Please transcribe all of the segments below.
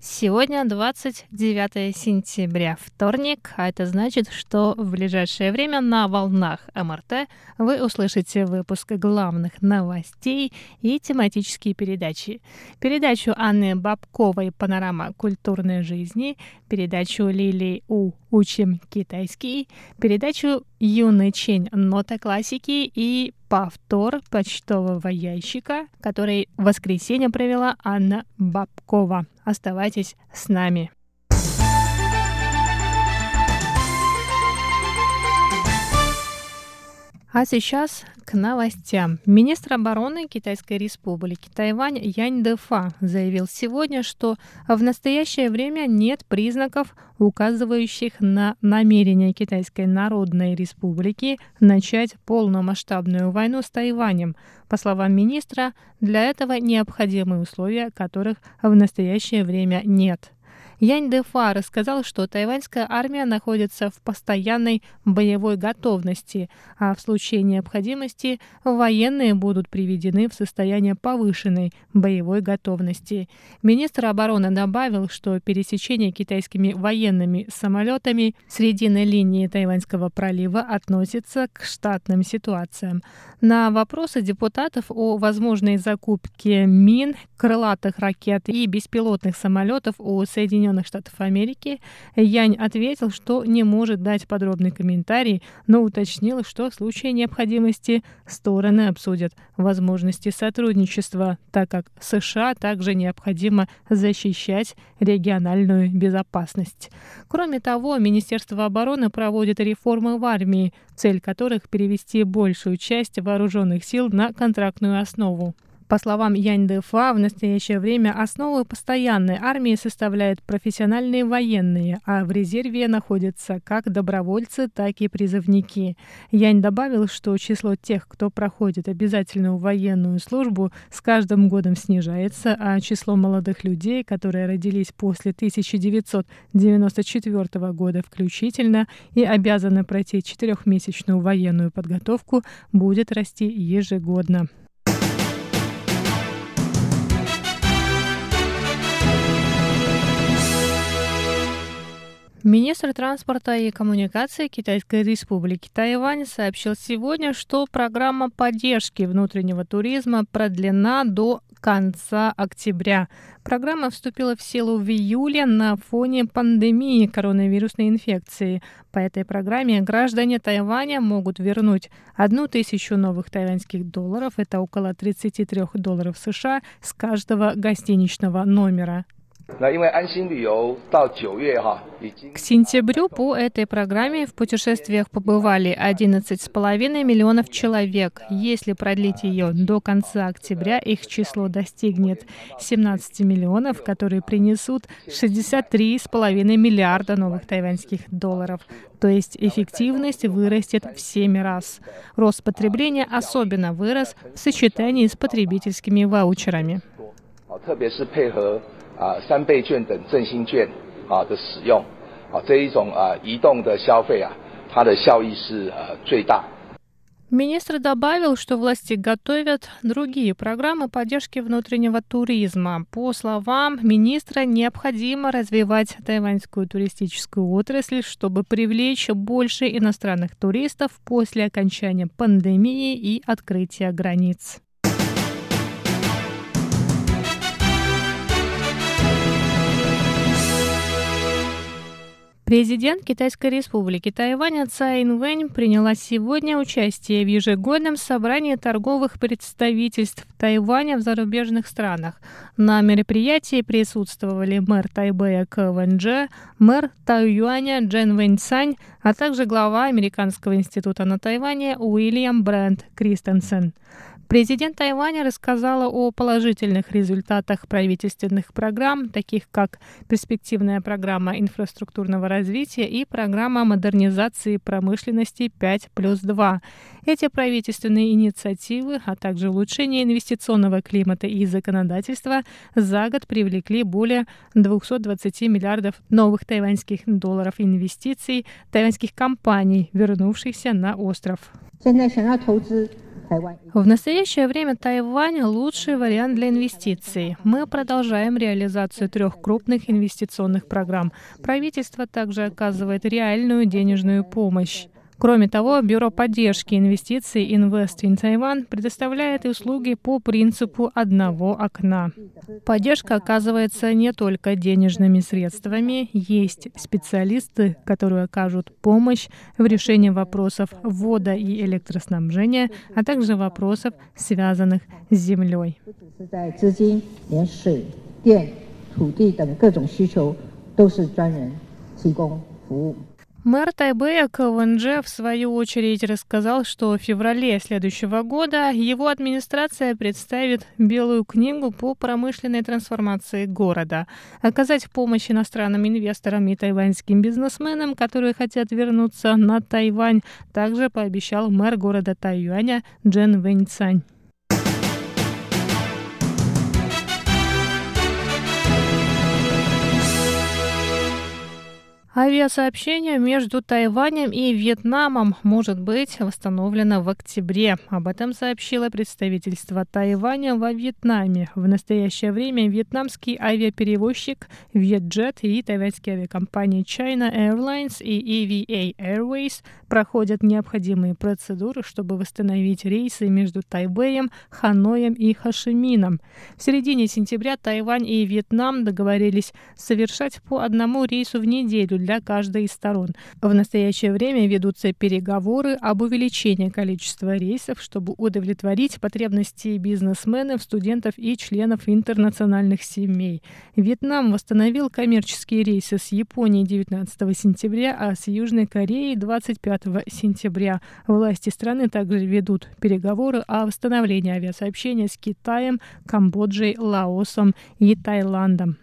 Сегодня 29 сентября, вторник, а это значит, что в ближайшее время на волнах МРТ вы услышите выпуск главных новостей и тематические передачи. Передачу Анны Бабковой «Панорама культурной жизни», передачу Лилии У «Учим китайский», передачу Юный Чень «Нота классики» и повтор почтового ящика, который в воскресенье провела Анна Бабкова. Оставайтесь с нами. А сейчас к новостям. Министр обороны Китайской республики Тайвань Янь Дэфа заявил сегодня, что в настоящее время нет признаков, указывающих на намерение Китайской Народной Республики начать полномасштабную войну с Тайванем. По словам министра, для этого необходимы условия, которых в настоящее время нет. Янь Дефа рассказал, что тайваньская армия находится в постоянной боевой готовности, а в случае необходимости военные будут приведены в состояние повышенной боевой готовности. Министр обороны добавил, что пересечение китайскими военными самолетами средины линии Тайваньского пролива относится к штатным ситуациям. На вопросы депутатов о возможной закупке мин, крылатых ракет и беспилотных самолетов у Соединенных Соединенных Штатов Америки, Янь ответил, что не может дать подробный комментарий, но уточнил, что в случае необходимости стороны обсудят возможности сотрудничества, так как США также необходимо защищать региональную безопасность. Кроме того, Министерство обороны проводит реформы в армии, цель которых перевести большую часть вооруженных сил на контрактную основу. По словам Янь Дэфа, в настоящее время основу постоянной армии составляют профессиональные военные, а в резерве находятся как добровольцы, так и призывники. Янь добавил, что число тех, кто проходит обязательную военную службу, с каждым годом снижается, а число молодых людей, которые родились после 1994 года включительно и обязаны пройти четырехмесячную военную подготовку, будет расти ежегодно. Министр транспорта и коммуникации Китайской республики Тайвань сообщил сегодня, что программа поддержки внутреннего туризма продлена до конца октября. Программа вступила в силу в июле на фоне пандемии коронавирусной инфекции. По этой программе граждане Тайваня могут вернуть одну тысячу новых тайваньских долларов, это около 33 долларов США, с каждого гостиничного номера. К сентябрю по этой программе в путешествиях побывали 11,5 миллионов человек. Если продлить ее до конца октября, их число достигнет 17 миллионов, которые принесут 63,5 миллиарда новых тайваньских долларов. То есть эффективность вырастет в 7 раз. Рост потребления особенно вырос в сочетании с потребительскими ваучерами. 啊三倍券等振兴券啊的使用，啊这一种啊移动的消费啊，它的效益是呃最大。Министр добавил, что власти готовят другие программы поддержки внутреннего туризма. По словам министра, необходимо развивать тайваньскую туристическую отрасль, чтобы привлечь больше иностранных туристов после окончания пандемии и открытия границ. Президент Китайской республики Тайвань Цай Инвэнь приняла сегодня участие в ежегодном собрании торговых представительств Тайваня в зарубежных странах. На мероприятии присутствовали мэр Тайбэя К. Вэньдже, мэр Тайюаня Джен Вэньцань, а также глава Американского института на Тайване Уильям Брент Кристенсен. Президент Тайваня рассказала о положительных результатах правительственных программ, таких как перспективная программа инфраструктурного развития и программа модернизации промышленности 5 плюс 2. Эти правительственные инициативы, а также улучшение инвестиционного климата и законодательства за год привлекли более 220 миллиардов новых тайваньских долларов инвестиций тайваньских компаний, вернувшихся на остров. В настоящее время Тайвань – лучший вариант для инвестиций. Мы продолжаем реализацию трех крупных инвестиционных программ. Правительство также оказывает реальную денежную помощь. Кроме того, Бюро поддержки инвестиций Invest in Taiwan предоставляет услуги по принципу одного окна. Поддержка оказывается не только денежными средствами, есть специалисты, которые окажут помощь в решении вопросов вода и электроснабжения, а также вопросов, связанных с землей. 土地等各种需求都是专人提供服务。 Мэр Тайбэя КВНЖ в свою очередь рассказал, что в феврале следующего года его администрация представит Белую книгу по промышленной трансформации города. Оказать помощь иностранным инвесторам и тайваньским бизнесменам, которые хотят вернуться на Тайвань, также пообещал мэр города Тайюаня Джен Вэньцань. Авиасообщение между Тайванем и Вьетнамом может быть восстановлено в октябре. Об этом сообщило представительство Тайваня во Вьетнаме. В настоящее время вьетнамский авиаперевозчик Vietjet и тайваньские авиакомпании China Airlines и EVA Airways проходят необходимые процедуры, чтобы восстановить рейсы между Тайбэем, Ханоем и Хашимином. В середине сентября Тайвань и Вьетнам договорились совершать по одному рейсу в неделю для каждой из сторон. В настоящее время ведутся переговоры об увеличении количества рейсов, чтобы удовлетворить потребности бизнесменов, студентов и членов интернациональных семей. Вьетнам восстановил коммерческие рейсы с Японией 19 сентября, а с Южной Кореей 25 сентября. Власти страны также ведут переговоры о восстановлении авиасообщения с Китаем, Камбоджей, Лаосом и Таиландом.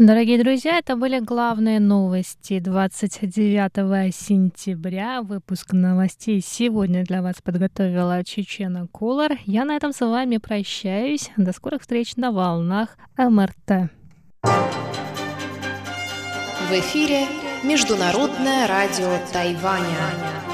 Дорогие друзья, это были главные новости 29 сентября. Выпуск новостей сегодня для вас подготовила Чечена Кулар. Я на этом с вами прощаюсь. До скорых встреч на волнах МРТ. В эфире Международное радио Тайваня.